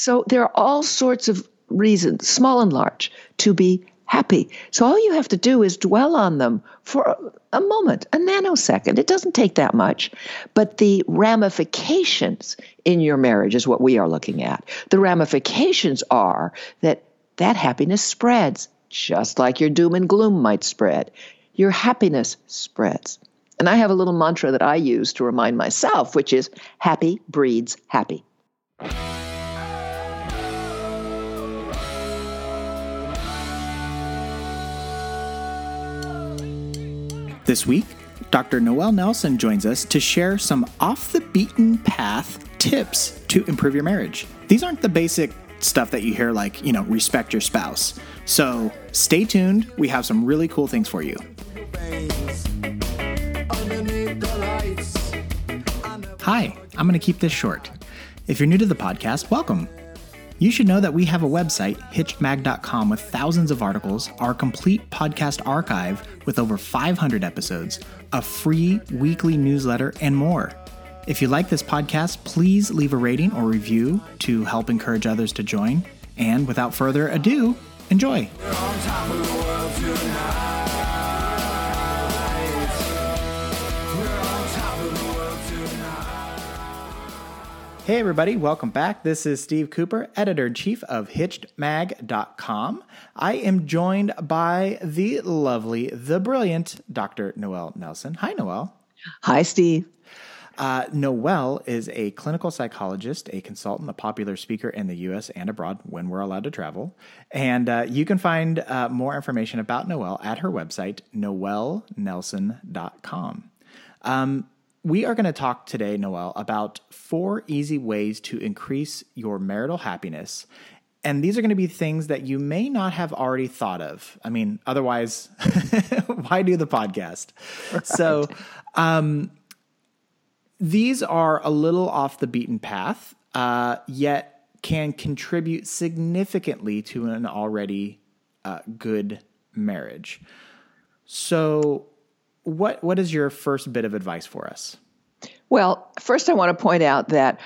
So there are all sorts of reasons, small and large, to be happy. So all you have to do is dwell on them for a moment, a nanosecond. It doesn't take that much. But the ramifications in your marriage is what we are looking at. The ramifications are that that happiness spreads, just like your doom and gloom might spread. Your happiness spreads. And I have a little mantra that I use to remind myself, which is happy breeds happy. This week, Dr. Noelle Nelson joins us to share some off the beaten path tips to improve your marriage. These aren't the basic stuff that you hear, like, you know, respect your spouse. So stay tuned. We have some really cool things for you. Hi, I'm going to keep this short. If you're new to the podcast, welcome. You should know that we have a website, hitchedmag.com, with thousands of articles, our complete podcast archive with over 500 episodes, a free weekly newsletter, and more. If you like this podcast, please leave a rating or review to help encourage others to join. And without further ado, enjoy. Hey, everybody, welcome back. This is Steve Cooper, editor in chief of HitchedMag.com. I am joined by the lovely, the brilliant Dr. Noelle Nelson. Hi, Noelle. Hi, Steve. Uh, Noelle is a clinical psychologist, a consultant, a popular speaker in the US and abroad when we're allowed to travel. And uh, you can find uh, more information about Noelle at her website, noellenelson.com. Um, we are going to talk today, Noelle, about four easy ways to increase your marital happiness. And these are going to be things that you may not have already thought of. I mean, otherwise, why do the podcast? Right. So, um, these are a little off the beaten path, uh, yet can contribute significantly to an already uh, good marriage. So, what what is your first bit of advice for us? Well, first I want to point out that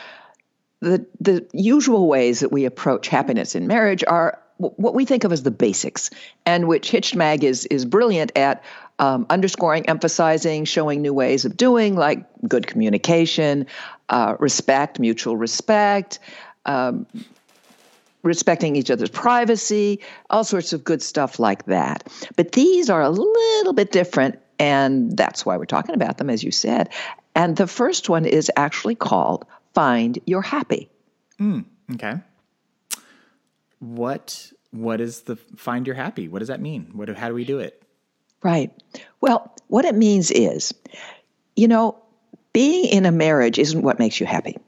the the usual ways that we approach happiness in marriage are what we think of as the basics, and which Hitched Mag is is brilliant at um, underscoring, emphasizing, showing new ways of doing, like good communication, uh, respect, mutual respect. Um, respecting each other's privacy, all sorts of good stuff like that. But these are a little bit different and that's why we're talking about them, as you said. And the first one is actually called Find Your Happy. Mm, okay. What what is the find your happy? What does that mean? What how do we do it? Right. Well, what it means is, you know, being in a marriage isn't what makes you happy.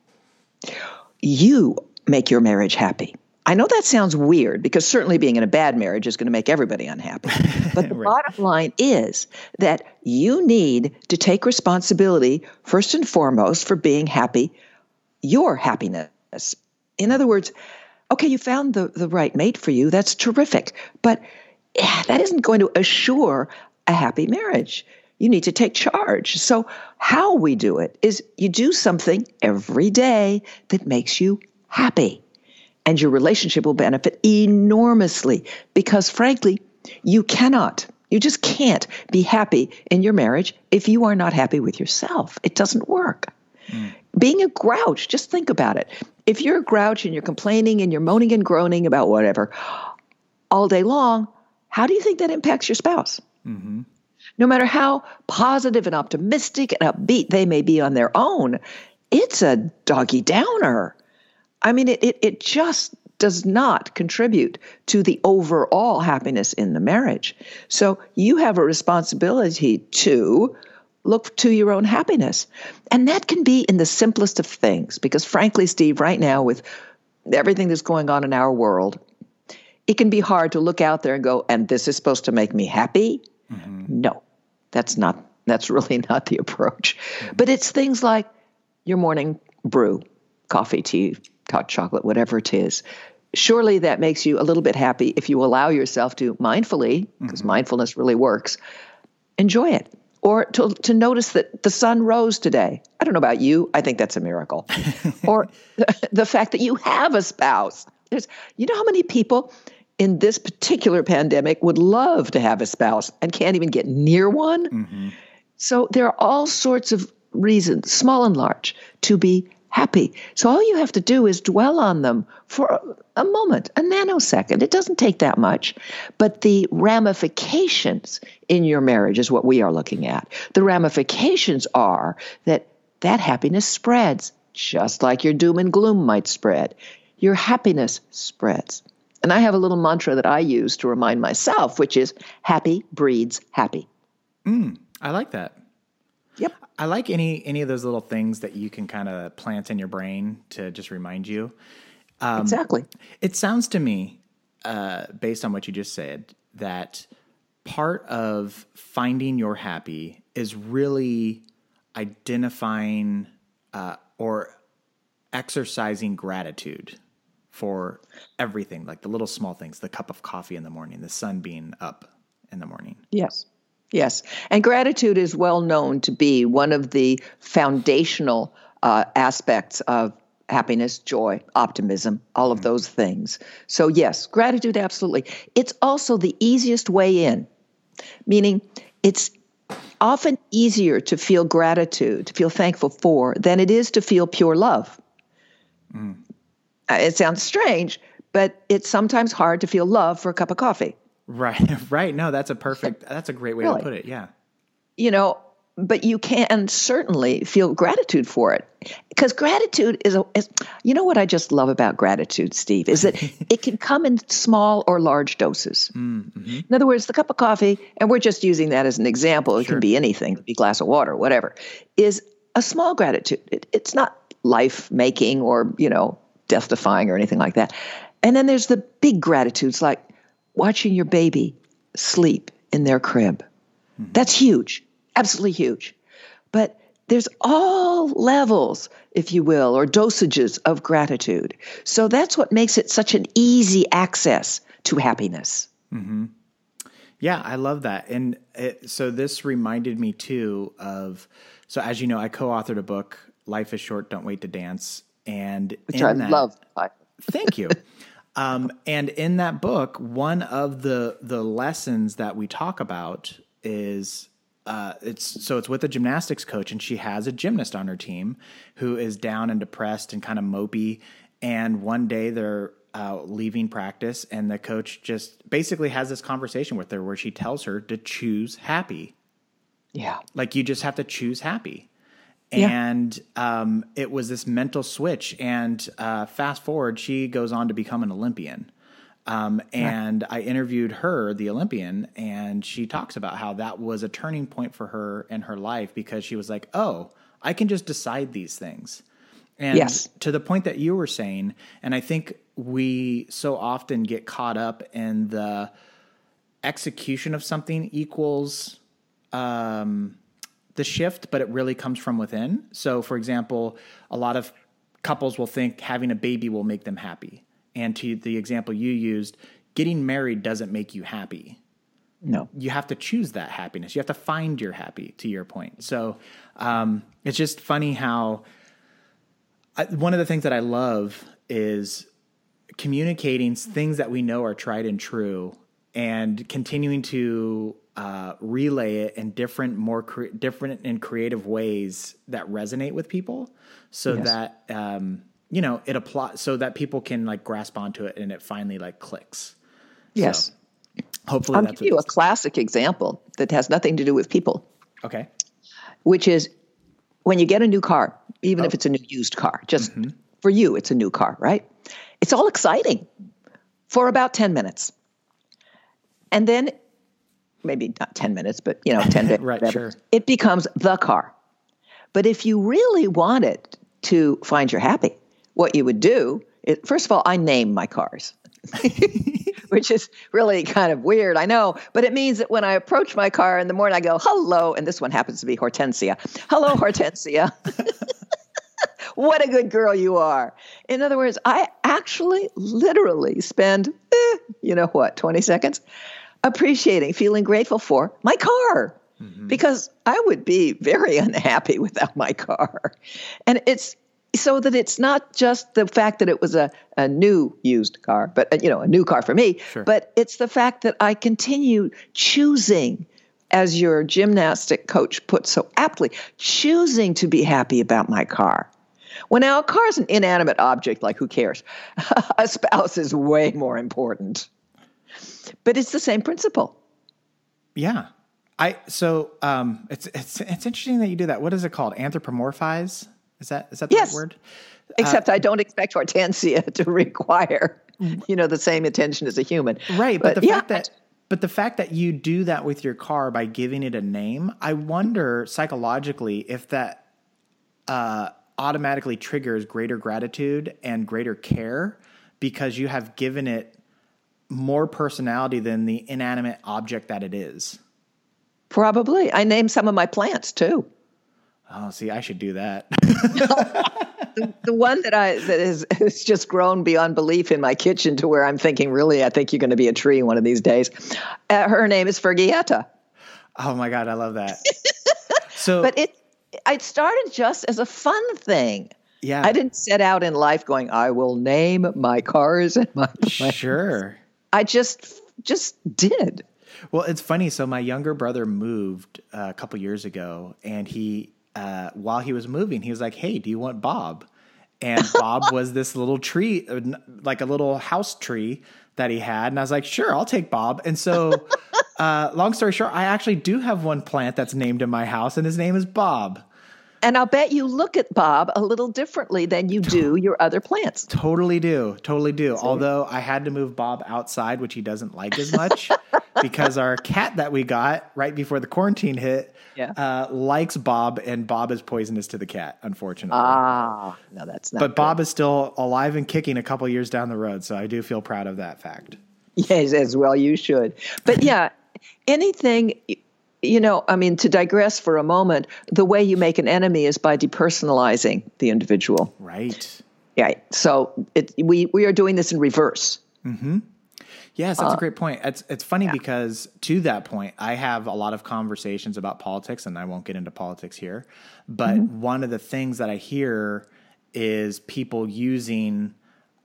You make your marriage happy. I know that sounds weird because certainly being in a bad marriage is going to make everybody unhappy. But the right. bottom line is that you need to take responsibility, first and foremost, for being happy, your happiness. In other words, okay, you found the, the right mate for you. That's terrific. But that isn't going to assure a happy marriage. You need to take charge. So, how we do it is you do something every day that makes you happy and your relationship will benefit enormously because, frankly, you cannot, you just can't be happy in your marriage if you are not happy with yourself. It doesn't work. Mm. Being a grouch, just think about it. If you're a grouch and you're complaining and you're moaning and groaning about whatever all day long, how do you think that impacts your spouse? Mm-hmm. No matter how positive and optimistic and upbeat they may be on their own, it's a doggy downer. I mean, it, it, it just does not contribute to the overall happiness in the marriage. So you have a responsibility to look to your own happiness. And that can be in the simplest of things, because frankly, Steve, right now, with everything that's going on in our world, it can be hard to look out there and go, and this is supposed to make me happy. Mm-hmm. No, that's not, that's really not the approach. Mm-hmm. But it's things like your morning brew, coffee, tea, hot chocolate, whatever it is. Surely that makes you a little bit happy if you allow yourself to mindfully, because mm-hmm. mindfulness really works, enjoy it. or to, to notice that the sun rose today. I don't know about you. I think that's a miracle. or the, the fact that you have a spouse. There's, you know how many people in this particular pandemic would love to have a spouse and can't even get near one? Mm-hmm. So there are all sorts of reasons, small and large, to be happy. So all you have to do is dwell on them for a moment, a nanosecond. It doesn't take that much. But the ramifications in your marriage is what we are looking at. The ramifications are that that happiness spreads, just like your doom and gloom might spread. Your happiness spreads. And I have a little mantra that I use to remind myself, which is happy breeds happy. Mm, I like that. Yep. I like any any of those little things that you can kind of plant in your brain to just remind you. Um, exactly. It sounds to me, uh, based on what you just said, that part of finding your happy is really identifying uh, or exercising gratitude for everything, like the little small things, the cup of coffee in the morning, the sun being up in the morning. Yes. Yes. And gratitude is well known to be one of the foundational uh, aspects of happiness, joy, optimism, all of mm-hmm. those things. So, yes, gratitude, absolutely. It's also the easiest way in, meaning it's often easier to feel gratitude, to feel thankful for, than it is to feel pure love. Mm. It sounds strange, but it's sometimes hard to feel love for a cup of coffee. Right, right. No, that's a perfect, that's a great way really? to put it. Yeah. You know, but you can certainly feel gratitude for it because gratitude is a is, you know what i just love about gratitude steve is that it can come in small or large doses mm-hmm. in other words the cup of coffee and we're just using that as an example it sure. can be anything it can be a glass of water whatever is a small gratitude it, it's not life making or you know death defying or anything like that and then there's the big gratitudes like watching your baby sleep in their crib mm-hmm. that's huge absolutely huge. But there's all levels, if you will, or dosages of gratitude. So that's what makes it such an easy access to happiness. Mm-hmm. Yeah, I love that. And it, so this reminded me too of, so as you know, I co authored a book, Life is Short, Don't Wait to Dance. And which I that, love. thank you. Um, and in that book, one of the the lessons that we talk about is uh, it's so it's with a gymnastics coach, and she has a gymnast on her team who is down and depressed and kind of mopey. And one day they're uh, leaving practice, and the coach just basically has this conversation with her where she tells her to choose happy. Yeah, like you just have to choose happy. And yeah. um, it was this mental switch. And uh, fast forward, she goes on to become an Olympian. Um, and I interviewed her, the Olympian, and she talks about how that was a turning point for her in her life because she was like, oh, I can just decide these things. And yes. to the point that you were saying, and I think we so often get caught up in the execution of something equals um, the shift, but it really comes from within. So, for example, a lot of couples will think having a baby will make them happy and to the example you used, getting married doesn't make you happy. No. You have to choose that happiness. You have to find your happy, to your point. So um, it's just funny how I, one of the things that I love is communicating things that we know are tried and true and continuing to uh, relay it in different, more cre- different and creative ways that resonate with people so yes. that. Um, you know, it applies so that people can like grasp onto it and it finally like clicks. Yes. So, hopefully, I'll give you a classic example that has nothing to do with people. Okay. Which is when you get a new car, even oh. if it's a new used car, just mm-hmm. for you, it's a new car, right? It's all exciting for about 10 minutes. And then maybe not 10 minutes, but you know, 10 minutes, right, sure. it becomes the car. But if you really want it to find your happy, what you would do is, first of all, I name my cars. which is really kind of weird, I know, but it means that when I approach my car in the morning, I go, hello, and this one happens to be Hortensia. Hello, Hortensia. what a good girl you are. In other words, I actually literally spend, eh, you know what, 20 seconds appreciating, feeling grateful for my car. Mm-hmm. because I would be very unhappy without my car. And it's so that it's not just the fact that it was a, a new used car, but you know, a new car for me, Sure. but it's the fact that I continue choosing as your gymnastic coach put so aptly, choosing to be happy about my car. Well, now a car is an inanimate object, like who cares? a spouse is way more important. But it's the same principle. Yeah. I so um it's it's it's interesting that you do that. What is it called? Anthropomorphize? Is that is that the Yes. right word? Except I don't expect Hortensia to require, you know, the same attention as a human. Right, but, the yeah, fact that but the fact that you do that with your car by giving it a name, I wonder psychologically if that uh, automatically triggers greater gratitude and greater care because you have given it more personality than the inanimate object that it is. probably. I name some of my plants too. Oh, see, I should do that. The one that I that is has just grown beyond belief in my kitchen to where I'm thinking, really, I think you're going to be a tree one of these days. Uh, her name is Fergietta. oh my god, I love that. So, But it it started just as a fun thing. yeah, I didn't set out in life going, I will name my cars and my, my sure. I just just did. Well, it's funny. So my younger brother moved uh, a couple years ago, and he, uh, while he was moving, he was like, "Hey, do you want Bob?" And Bob was this little tree, like a little house tree that he had, and I was like, "Sure, I'll take Bob." And so, uh, long story short, I actually do have one plant that's named in my house, and his name is Bob. And I'll bet you look at Bob a little differently than you do your other plants. Totally do. Totally do. Although I had to move Bob outside, which he doesn't like as much because our cat that we got right before the quarantine hit Yeah. uh, likes Bob, and Bob is poisonous to the cat, unfortunately. Ah, no, that's not. but Bob is still alive and kicking a couple years down the road. So I do feel proud of that fact. Yes, as well you should. But yeah, anything, you know, I mean, to digress for a moment, the way you make an enemy is by depersonalizing the individual. Right. Yeah. So it, we, we are doing this in reverse. Hmm. Yes, Uh, that's a great point. It's it's funny because to that point, I have a lot of conversations about politics, and I won't get into politics here. But Mm-hmm. one of the things that I hear is people using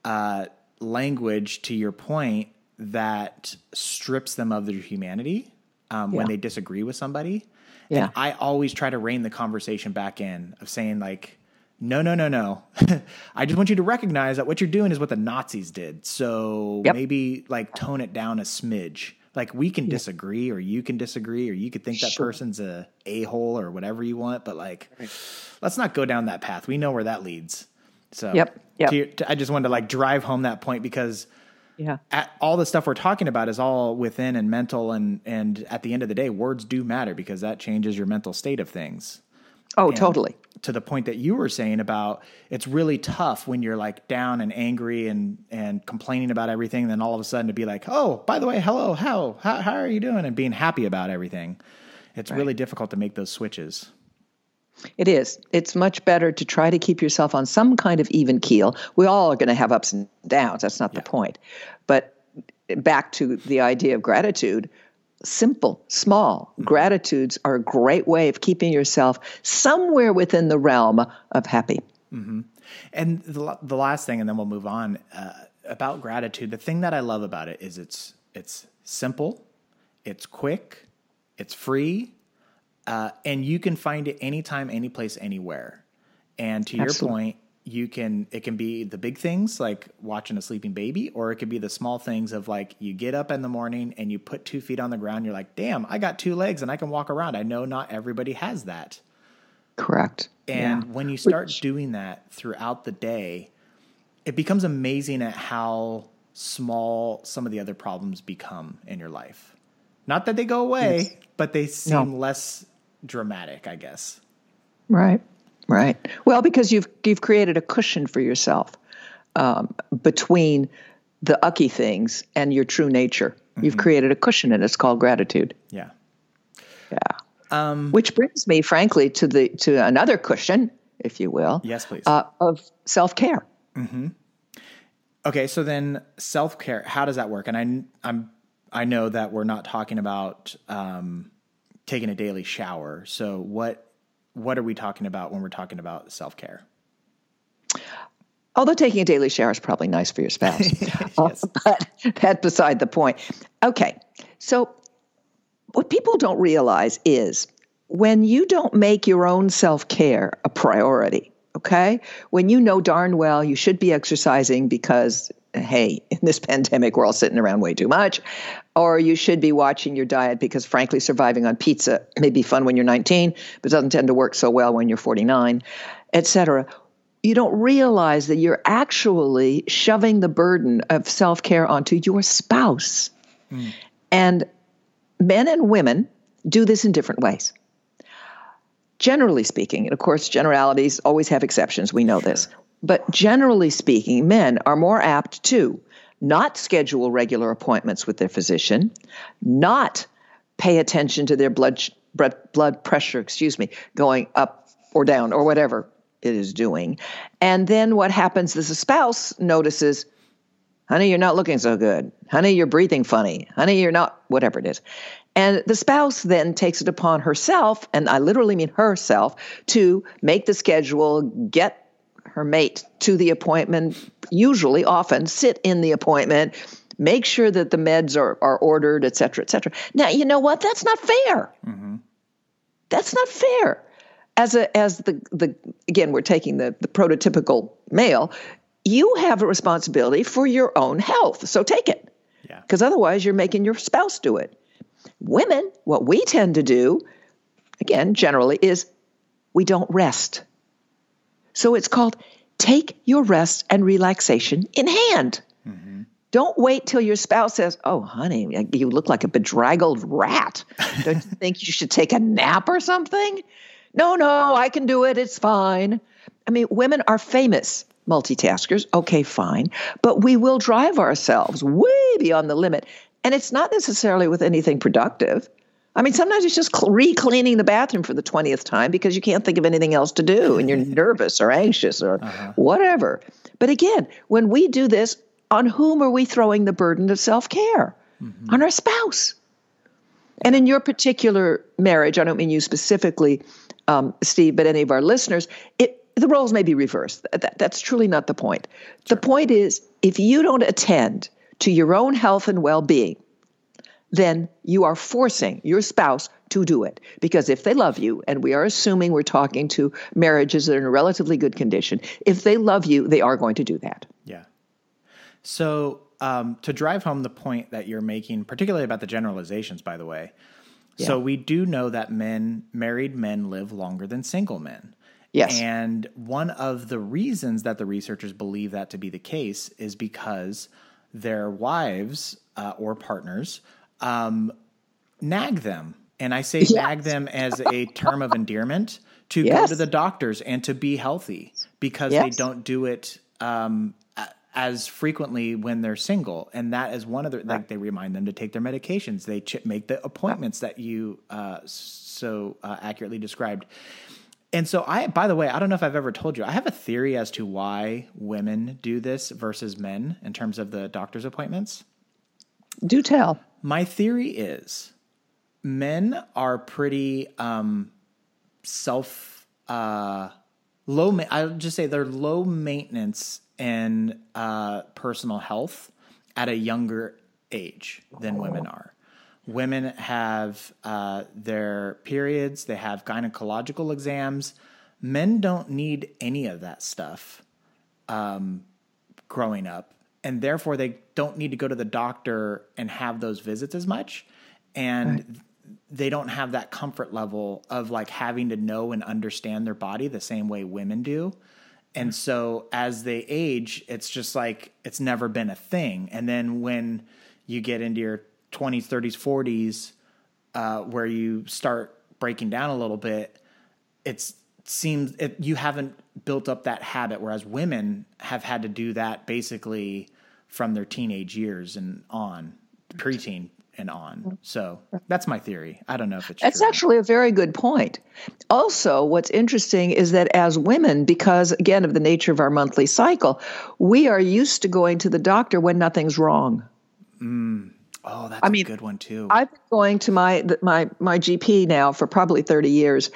uh, language, to your point, that strips them of their humanity um, when they disagree with somebody. Yeah. And I always try to rein the conversation back in of saying like, no, no, no, no. I just want you to recognize that what you're doing is what the Nazis did. So Yep. maybe like tone it down a smidge. Like we can disagree or you can disagree or you could think that Sure. person's a a-hole or whatever you want, but like let's not go down that path. We know where that leads. So Yep, yep. to to- I just wanted to like drive home that point because Yeah. at, all the stuff we're talking about is all within and mental and and at the end of the day words do matter because that changes your mental state of things. Oh, totally. to the point that you were saying about it's really tough when you're like down and angry and and complaining about everything then all of a sudden to be like oh by the way hello how how, how are you doing? and being happy about everything. It's really difficult to make those switches It is. It's much better to try to keep yourself on some kind of even keel. We all are going to have ups and downs. That's not the point. But back to the idea of gratitude simple, small gratitudes are a great way of keeping yourself somewhere within the realm of happy. And the, the last thing, and then we'll move on uh, about gratitude. The thing that I love about it is it's it's simple, it's quick, it's free, uh, and you can find it anytime, any place, anywhere. And to your point, you can it can be the big things like watching a sleeping baby, or it could be the small things of like you get up in the morning and you put two feet on the ground. You're like, damn, I got two legs and I can walk around. I know not everybody has that. Correct. And Yeah. when you start doing that throughout the day, it becomes amazing at how small some of the other problems become in your life. Not that they go away, but they seem less dramatic, I guess. Right, right. Well, because you've you've created a cushion for yourself um, between the ucky things and your true nature. You've created a cushion, and it's called gratitude. Yeah. Yeah. Um, Which brings me, frankly, to the to another cushion, if you will. Yes, please. Uh, of self care. Mm-hmm. Okay, so then self care. How does that work? And I, I'm, I know that we're not talking about um, taking a daily shower. So what what are we talking about when we're talking about self care? Although taking a daily shower is probably nice for your spouse, yes. uh, but that's beside the point. Okay, so what people don't realize is when you don't make your own self care a priority, okay, when you know darn well you should be exercising because hey, in this pandemic, we're all sitting around way too much. Or you should be watching your diet because, frankly, surviving on pizza may be fun when you're 19, but doesn't tend to work so well when you're 49, et cetera. You don't realize that you're actually shoving the burden of self care onto your spouse. Mm. And men and women do this in different ways. Generally speaking, and of course, generalities always have exceptions, we know this. But generally speaking, men are more apt to not schedule regular appointments with their physician, not pay attention to their blood blood pressure, excuse me, going up or down or whatever it is doing. And then what happens is the spouse notices, honey, you're not looking so good. Honey, you're breathing funny. Honey, you're not, whatever it is. And the spouse then takes it upon herself, and I literally mean herself, to make the schedule, get her mate to the appointment, usually, often sit in the appointment, make sure that the meds are, are ordered, et cetera, et cetera. Now, you know what? That's not fair. Mm-hmm. That's not fair. As a as the the again, we're taking the the prototypical male. You have a responsibility for your own health, so take it. Yeah. Because otherwise, you're making your spouse do it. Women, what we tend to do, again, generally, is we don't rest. So it's called Take Your Rest and Relaxation in Hand. Mm-hmm. Don't wait till your spouse says, Oh, honey, you look like a bedraggled rat. Don't you think you should take a nap or something? No, no, I can do it. It's fine. I mean, women are famous multitaskers. Okay, fine. But we will drive ourselves way beyond the limit. And it's not necessarily with anything productive. I mean, sometimes it's just re-cleaning the bathroom for the twentieth time because you can't think of anything else to do, and you're nervous or anxious or uh-huh. whatever. But again, when we do this, on whom are we throwing the burden of self-care? Mm-hmm. On our spouse. And in your particular marriage, I don't mean you specifically, um, Steve, but any of our listeners, it the roles may be reversed. That, that's truly not the point. Sure. The point is, if you don't attend to your own health and well-being then you are forcing your spouse to do it. Because if they love you, and we are assuming we're talking to marriages that are in a relatively good condition, if they love you, they are going to do that. Yeah. So, um, to drive home the point that you're making, particularly about the generalizations, by the way, yeah. so we do know that men, married men, live longer than single men. Yes. And one of the reasons that the researchers believe that to be the case is because their wives uh, or partners um, nag them. And I say yes. nag them as a term of endearment to yes. go to the doctors and to be healthy because yes. they don't do it um, as frequently when they're single. And that is one of the, right. like, they remind them to take their medications. They ch- make the appointments that you uh, so uh, accurately described. And so I by the way, I don't know if I've ever told you. I have a theory as to why women do this versus men in terms of the doctor's appointments. Do tell. My theory is men are pretty um, self uh, low. Ma- I'll just say they're low maintenance and uh, personal health at a younger age than women are. Women have uh, their periods, they have gynecological exams. Men don't need any of that stuff um, growing up and therefore they don't need to go to the doctor and have those visits as much. And right. they don't have that comfort level of like having to know and understand their body the same way women do. And so as they age it's just like it's never been a thing. And then when you get into your 20s 30s 40s uh, where you start breaking down a little bit it's seems it, you haven't built up that habit whereas women have had to do that basically from their teenage years and on preteen and on so that's my theory i don't know if it's that's true. actually a very good point also what's interesting is that as women because again of the nature of our monthly cycle we are used to going to the doctor when nothing's wrong mm. Oh, that's I a mean, good one too. I've been going to my my my GP now for probably 30 years,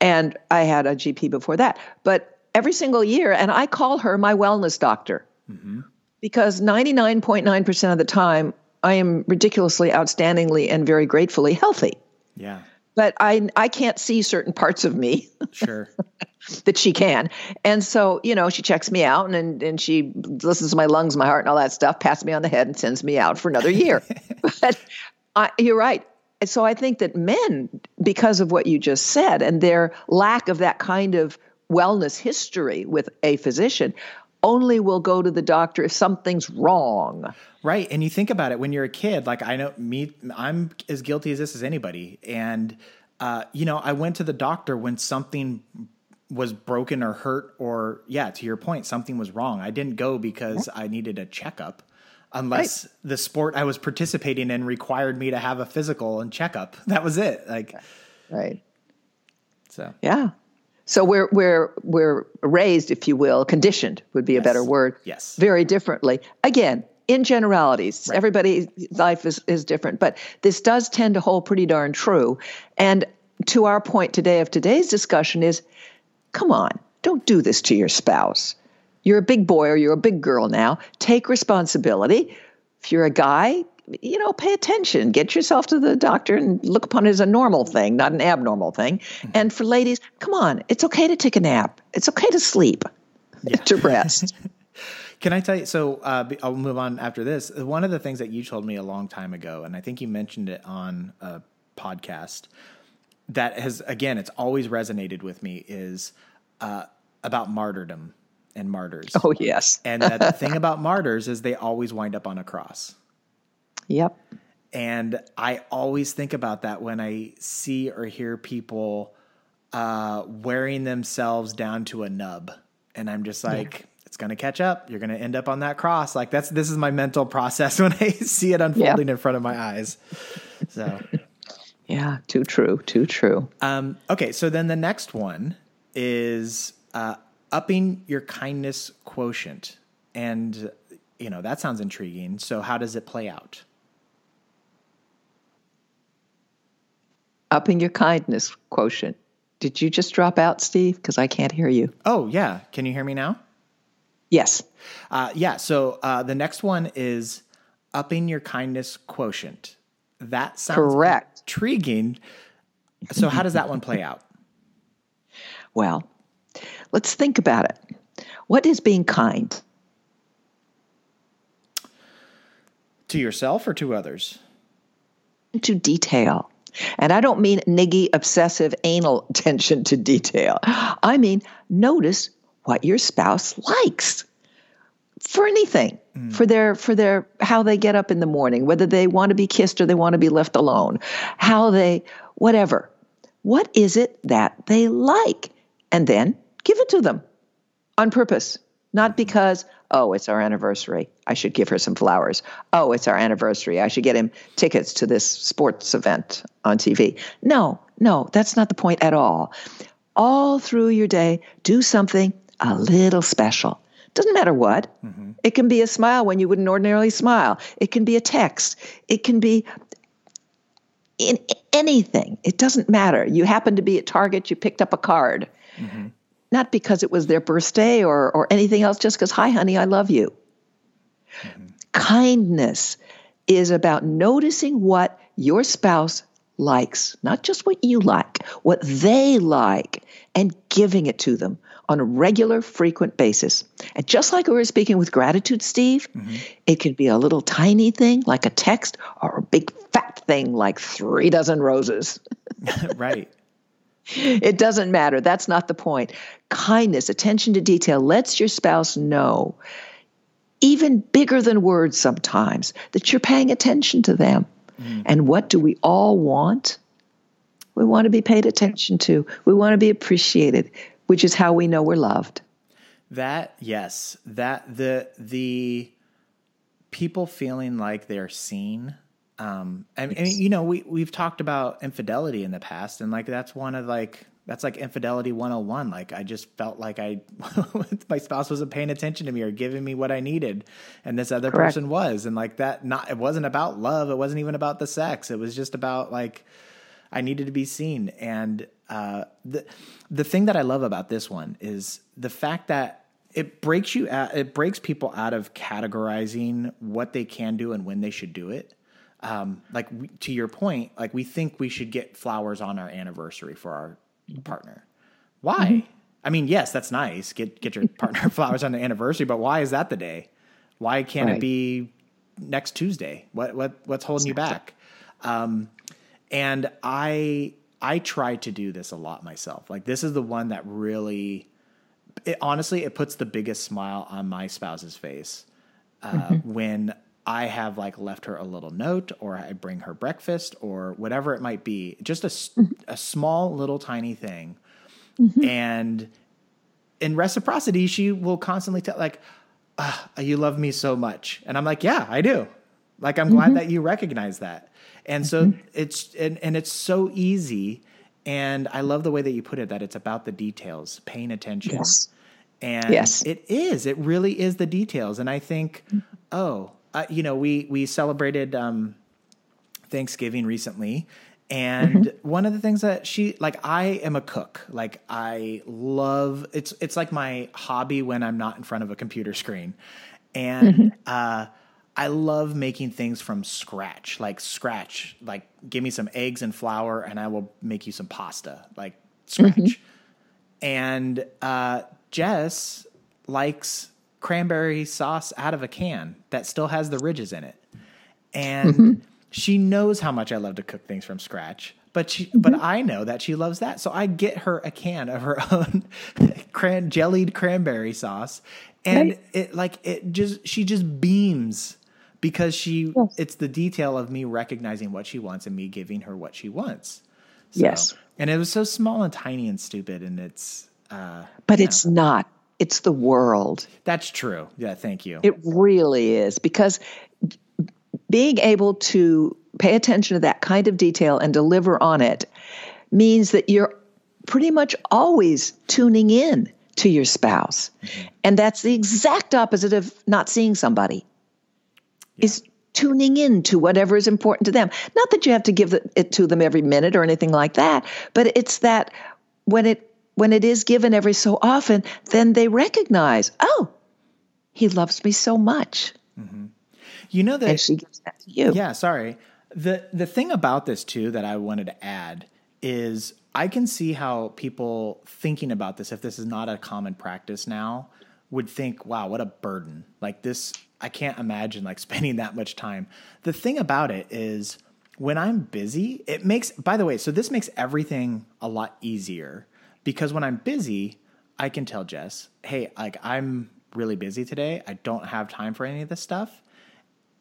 and I had a GP before that. But every single year, and I call her my wellness doctor mm-hmm. because 99.9% of the time, I am ridiculously, outstandingly, and very gratefully healthy. yeah, But I I can't see certain parts of me sure. that she can. And so, you know, she checks me out and, and, and she listens to my lungs, my heart, and all that stuff, pats me on the head and sends me out for another year. but I, you're right. So I think that men, because of what you just said and their lack of that kind of wellness history with a physician, only will go to the doctor if something's wrong. Right. And you think about it when you're a kid, like I know me, I'm as guilty as this as anybody. And, uh, you know, I went to the doctor when something was broken or hurt, or, yeah, to your point, something was wrong. I didn't go because I needed a checkup. Unless the sport I was participating in required me to have a physical and checkup. That was it. Like, Right. so, Yeah. So we're we're we're raised, if you will, conditioned would be a better word. Yes. Very differently. Again, in generalities, everybody's life is, is different, but this does tend to hold pretty darn true. And to our point today of today's discussion is come on, don't do this to your spouse. You're a big boy or you're a big girl now. Take responsibility. If you're a guy, you know, pay attention. Get yourself to the doctor and look upon it as a normal thing, not an abnormal thing. And for ladies, come on, it's okay to take a nap. It's okay to sleep, to rest. Can I tell you? So uh, I'll move on after this. One of the things that you told me a long time ago, and I think you mentioned it on a podcast, that has again, it's always resonated with me, is uh, about martyrdom and martyrs. oh, yes. And that the thing about martyrs is they always wind up on a cross. Yep. And I always think about that when I see or hear people uh, wearing themselves down to a nub. And I'm just like, it's going to catch up. You're going to end up on that cross. Like that's, this is my mental process when I see it unfolding in front of my eyes. So, Yeah, too true, too true. um, okay. So then the next one is uh, upping your kindness quotient. And, you know, that sounds intriguing. So how does it play out? Upping your kindness quotient. Did you just drop out, Steve? Because I can't hear you. Oh, yeah. Can you hear me now? Yes. Uh, yeah. So uh, the next one is upping your kindness quotient. That sounds Correct. intriguing. So how does that one play out? Well, let's think about it. What is being kind? To yourself or to others? To detail. And I don't mean niggy, obsessive, anal attention to detail. I mean, notice what your spouse likes for anything mm. for their for their how they get up in the morning whether they want to be kissed or they want to be left alone how they whatever what is it that they like and then give it to them on purpose not because oh it's our anniversary i should give her some flowers. Oh it's our anniversary i should get him tickets to this sports event on tv no no that's not the point at all. All through your day do something a little special. Doesn't matter what. Mm-hmm. It can be a smile when you wouldn't ordinarily smile. It can be a text. It can be in anything. It doesn't matter. You happen to be at target you picked up a card mm-hmm. Not because it was their birthday or, or anything else, just because, hi, honey, I love you. Mm-hmm. Kindness is about noticing what your spouse likes, not just what you like, what they like, and giving it to them on a regular, frequent basis. And just like we were speaking with gratitude, Steve, mm-hmm. it could be a little tiny thing like a text or a big fat thing like three dozen roses. right. It doesn't matter. That's not the point. Kindness, attention to detail lets your spouse know, even bigger than words sometimes, that you're paying attention to them. Mm. And what do we all want? We want to be paid attention to, we want to be appreciated, which is how we know we're loved. That yes, that the the people feeling like they're seen. Um, and, and you know we we've talked about infidelity in the past, and like that's one of like that's like infidelity 101 like i just felt like i my spouse wasn't paying attention to me or giving me what i needed and this other Correct. person was and like that not it wasn't about love it wasn't even about the sex it was just about like i needed to be seen. And uh, the the thing that i love about this one is the fact that it breaks you out, it breaks people out of categorizing what they can do and when they should do it um, like we, to your point, like we think we should get flowers on our anniversary for our partner. Why? Mm-hmm. I mean, yes, that's nice. Get get your partner flowers on the anniversary, but why is that the day? Why can't right. it be next Tuesday? What what what's holding you back? Um, and I I try to do this a lot myself. Like this is the one that really, it, honestly, it puts the biggest smile on my spouse's face uh, mm-hmm. when I have like left her a little note or I bring her breakfast or whatever it might be, just a, mm-hmm. a small little tiny thing. Mm-hmm. And in reciprocity, she will constantly tell like, ah, you love me so much. And I'm like, yeah, I do. Like, I'm mm-hmm. glad that you recognize that. And so mm-hmm. it's, and, and it's so easy. And I love the way that you put it, that it's about the details, paying attention. Yes. And yes. it is, it really is the details. And I think, mm-hmm. oh, uh, you know, we we celebrated um, Thanksgiving recently, and mm-hmm. one of the things that she like, I am a cook. Like, I love it's it's like my hobby when I'm not in front of a computer screen, and mm-hmm. uh, I love making things from scratch. Like scratch, like give me some eggs and flour, and I will make you some pasta. Like scratch, mm-hmm. and uh, Jess likes cranberry sauce out of a can that still has the ridges in it. And mm-hmm. she knows how much I love to cook things from scratch. But she, mm-hmm. but I know that she loves that, so I get her a can of her own cran, jellied cranberry sauce, and right. it like it just she just beams because she yes. it's the detail of me recognizing what she wants and me giving her what she wants. So, yes, and it was so small and tiny and stupid, and it's uh, but it's know. not it's the world. That's true. Yeah, thank you. It really is because being able to pay attention to that kind of detail and deliver on it means that you're pretty much always tuning in to your spouse. Mm-hmm. And that's the exact opposite of not seeing somebody. Yeah. Is tuning in to whatever is important to them. Not that you have to give it to them every minute or anything like that, but it's that when it when it is given every so often, then they recognize, oh, he loves me so much. Mm-hmm. You know that and she gives that to you. Yeah, sorry. The the thing about this too that I wanted to add is I can see how people thinking about this, if this is not a common practice now, would think, wow, what a burden. Like this, I can't imagine like spending that much time. The thing about it is when I'm busy, it makes, by the way, so this makes everything a lot easier because when I'm busy, I can tell Jess, hey, like I'm really busy today. I don't have time for any of this stuff.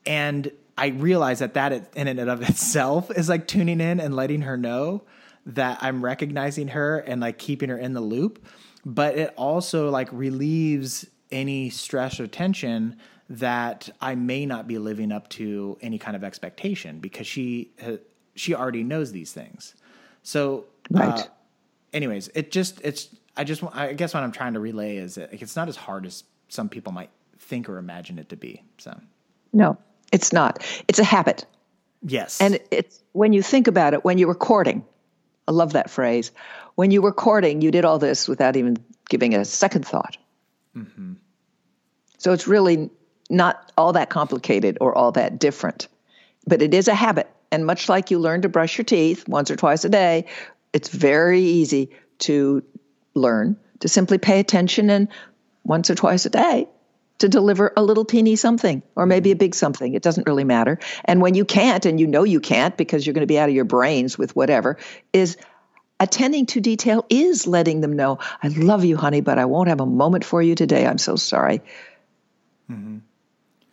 And I realize that that in and of itself is like tuning in and letting her know that I'm recognizing her and like keeping her in the loop. But it also like relieves any stress or tension that I may not be living up to any kind of expectation because she she already knows these things. So right. uh, anyways, it just it's I just I guess what I'm trying to relay is that it's not as hard as some people might think or imagine it to be. So no, it's not. It's a habit. Yes, and it's when you think about it when you were courting. I love that phrase. When you were courting, you did all this without even giving a second thought. Mm-hmm. So it's really not all that complicated or all that different, but it is a habit. And much like you learn to brush your teeth once or twice a day, it's very easy to learn to simply pay attention and once or twice a day to deliver a little teeny something or maybe a big something. It doesn't really matter. And when you can't, and you know you can't because you're going to be out of your brains with whatever, is attending to detail is letting them know, I love you, honey, but I won't have a moment for you today. I'm so sorry. Mm-hmm.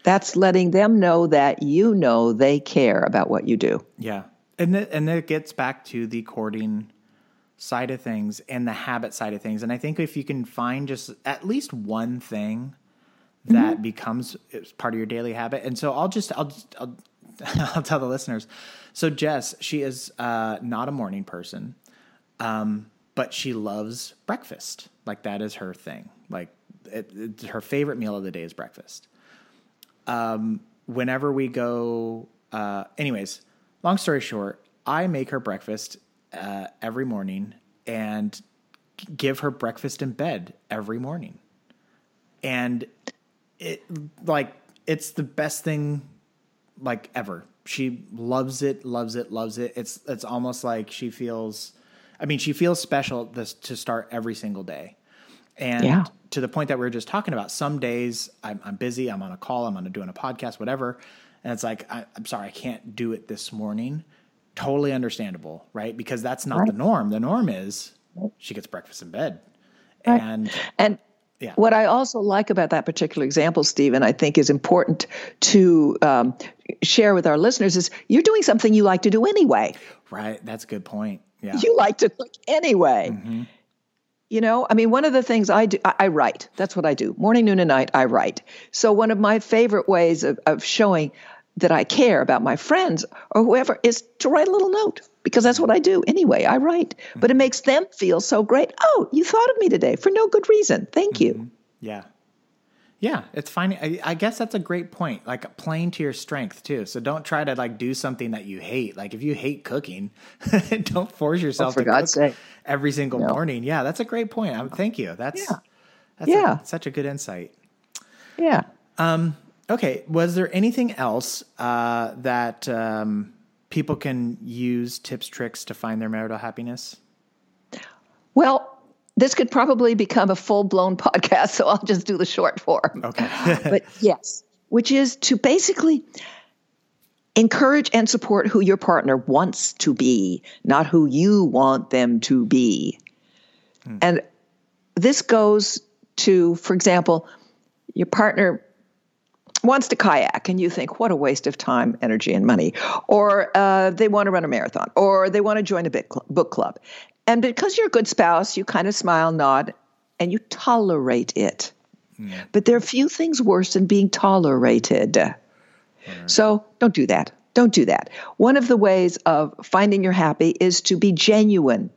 That's letting them know that you know they care about what you do. Yeah and it, and it gets back to the courting side of things and the habit side of things. And I think if you can find just at least one thing that mm-hmm. becomes part of your daily habit, and so I'll just I'll just, I'll, I'll tell the listeners. So Jess, she is uh, not a morning person. Um, but she loves breakfast. Like that is her thing. Like it, it, her favorite meal of the day is breakfast. Um, whenever we go, uh, anyways, long story short, I make her breakfast uh, every morning and give her breakfast in bed every morning. And it like it's the best thing like ever. She loves it, loves it, loves it. It's it's almost like she feels I mean, she feels special this to start every single day. And Yeah. to the point that we were just talking about, some days I'm, I'm busy, I'm on a call, I'm on a, doing a podcast, whatever. And it's like, I, I'm sorry, I can't do it this morning. Totally understandable, right? Because that's not the norm. The norm is she gets breakfast in bed. Right. And And Yeah. what I also like about that particular example, Stephen, I think is important to um, share with our listeners is you're doing something you like to do anyway. right, that's a good point. Yeah. You like to cook anyway. You know, I mean, one of the things I do, I, I write. That's what I do. Morning, noon, and night, I write. So, one of my favorite ways of, of showing that I care about my friends or whoever is to write a little note because that's what I do anyway. I write, but it makes them feel so great. Oh, you thought of me today for no good reason. Thank you. Yeah. Yeah, it's fine. I, I guess that's a great point. Like playing to your strength too. So don't try to like do something that you hate. Like if you hate cooking, don't force yourself for to God's cook sake. every single No. morning. Yeah, that's a great point. Um, thank you. That's Yeah. that's Yeah. a, such a good insight. Yeah. Okay, was there anything else uh, that um, people can use tips tricks to find their marital happiness? Well, this could probably become a full blown podcast, so I'll just do the short form. Okay. but yes, which is to basically encourage and support who your partner wants to be, not who you want them to be. And this goes to, for example, your partner wants to kayak and you think what a waste of time energy and money. Or uh, they want to run a marathon or they want to join a cl- book club. And because you're a good spouse you kind of smile nod and you tolerate it. But there are few things worse than being tolerated. So don't do that. Don't do that. One of the ways of finding you're happy is to be genuine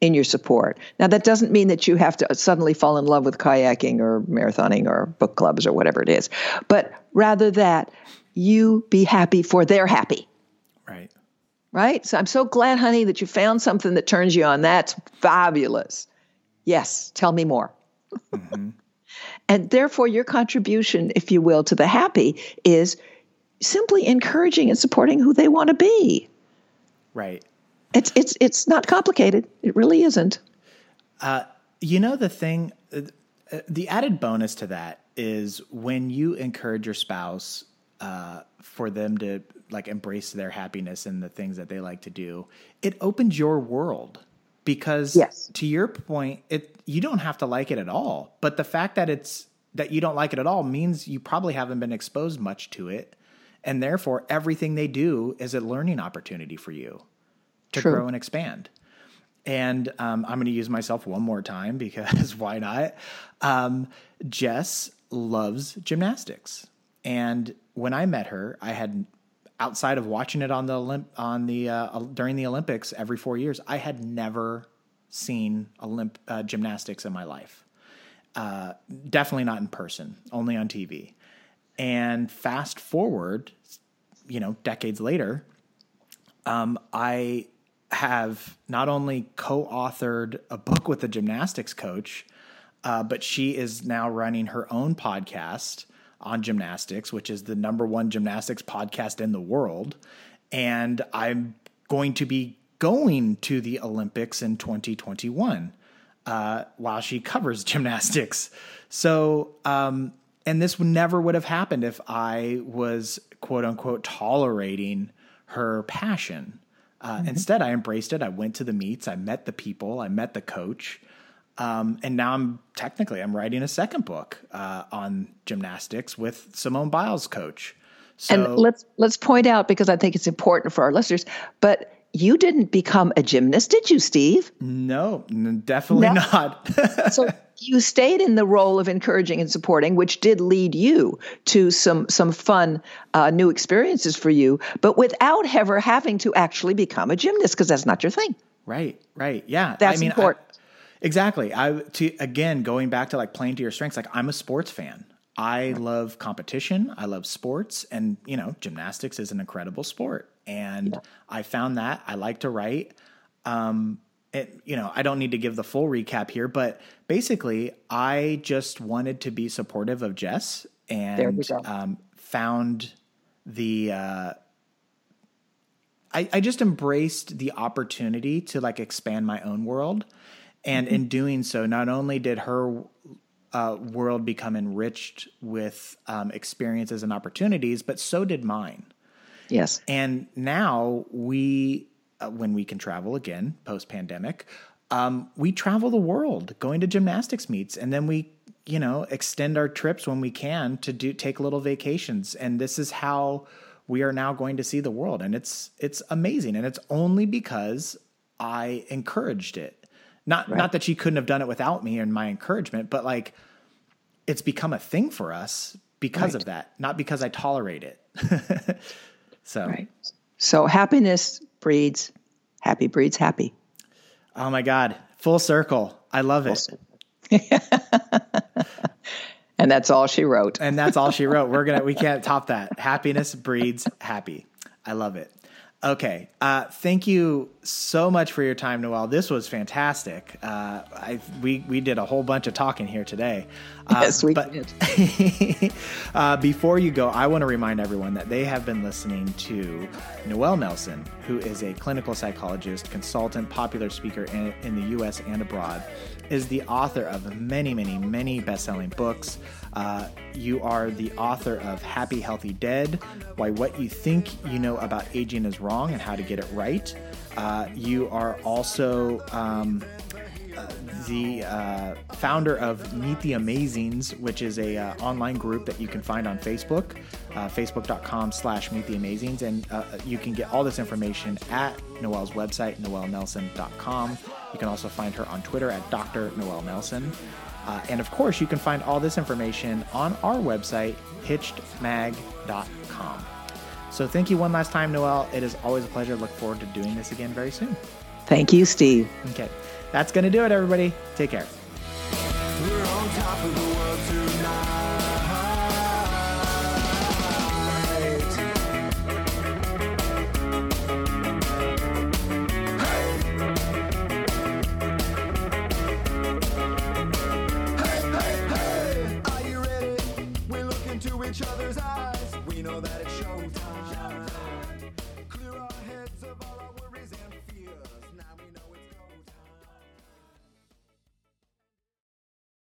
in your support. Now, that doesn't mean that you have to suddenly fall in love with kayaking or marathoning or book clubs or whatever it is, but rather that you be happy for their happy, right. right? So I'm so glad, honey, that you found something that turns you on. That's fabulous. Yes, tell me more. Mm-hmm. and therefore, your contribution, if you will, to the happy is simply encouraging and supporting who they want to be. Right. It's it's it's not complicated. It really isn't. You know, the thing, uh, uh, the added bonus to that is when you encourage your spouse uh, for them to like embrace their happiness and the things that they like to do, it opens your world because Yes. to your point, it you don't have to like it at all. But the fact that it's that you don't like it at all means you probably haven't been exposed much to it, and therefore everything they do is a learning opportunity for you to True. grow and expand. And um, I'm going to use myself one more time because why not? Um, Jess loves gymnastics, and when I met her, I had outside of watching it on the Olymp- on the uh, during the Olympics every four years, I had never seen Olymp- uh, gymnastics in my life. Uh, definitely not in person, only on TV. And fast forward, you know, decades later, um, I have not only co-authored a book with a gymnastics coach, uh, but she is now running her own podcast on gymnastics, which is the number one gymnastics podcast in the world. And I'm going to be going to the Olympics in 2021 uh, while she covers gymnastics. So, um, and this never would have happened if I was quote unquote tolerating her passion. Uh, Instead, I embraced it. I went to the meets. I met the people. I met the coach. Um, and now I'm technically I'm writing a second book uh, on gymnastics with Simone Biles' coach. So And let's let's point out because I think it's important for our listeners. But you didn't become a gymnast, did you, Steve? no, definitely No. not. So you stayed in the role of encouraging and supporting, which did lead you to some some fun uh, new experiences for you, but without ever having to actually become a gymnast because that's not your thing. right, right, yeah. That's I mean, I- Exactly. I to again going back to like playing to your strengths. Like I'm a sports fan. I love competition. I love sports, and you know, gymnastics is an incredible sport. And yeah. I found that I like to write. Um, it, you know, I don't need to give the full recap here, but basically, I just wanted to be supportive of Jess and um, found the. Uh, I, I just embraced the opportunity to like expand my own world. And mm-hmm. in doing so, not only did her uh, world become enriched with um, experiences and opportunities, but so did mine. Yes. And now we, uh, when we can travel again post pandemic, um, we travel the world going to gymnastics meets and then we, you know, extend our trips when we can to do take little vacations. And this is how we are now going to see the world. And it's it's amazing. And it's only because I encouraged it. Not right. not that she couldn't have done it without me and my encouragement, but like it's become a thing for us because right. of that, not because I tolerate it. so right. So happiness breeds happy breeds happy. Oh my God. Full circle. I love Full it. and that's all she wrote. and that's all she wrote. We're gonna we can't top that. Happiness breeds happy. I love it. Okay. Uh, thank you so much for your time, Noelle. This was fantastic. Uh, I, we, we did a whole bunch of talking here today. Uh, yes, we but, did. Uh, before you go, I want to remind everyone that they have been listening to Noelle Nelson, who is a clinical psychologist, consultant, popular speaker in, in the U.S. and abroad is the author of many, many, many best selling books. Uh, you are the author of Happy, Healthy, Dead Why What You Think You Know About Aging Is Wrong and How to Get It Right. Uh, you are also um, the uh, founder of Meet the Amazings, which is a uh, online group that you can find on Facebook, uh, facebook.com slash Meet the Amazings. And uh, you can get all this information at Noelle's website, noellenelson.com. You can also find her on Twitter at Dr. Noelle Nelson. Uh, and of course, you can find all this information on our website, hitchedmag.com. So thank you one last time, Noelle. It is always a pleasure. Look forward to doing this again very soon. Thank you, Steve. Okay. That's going to do it, everybody. Take care. That it's.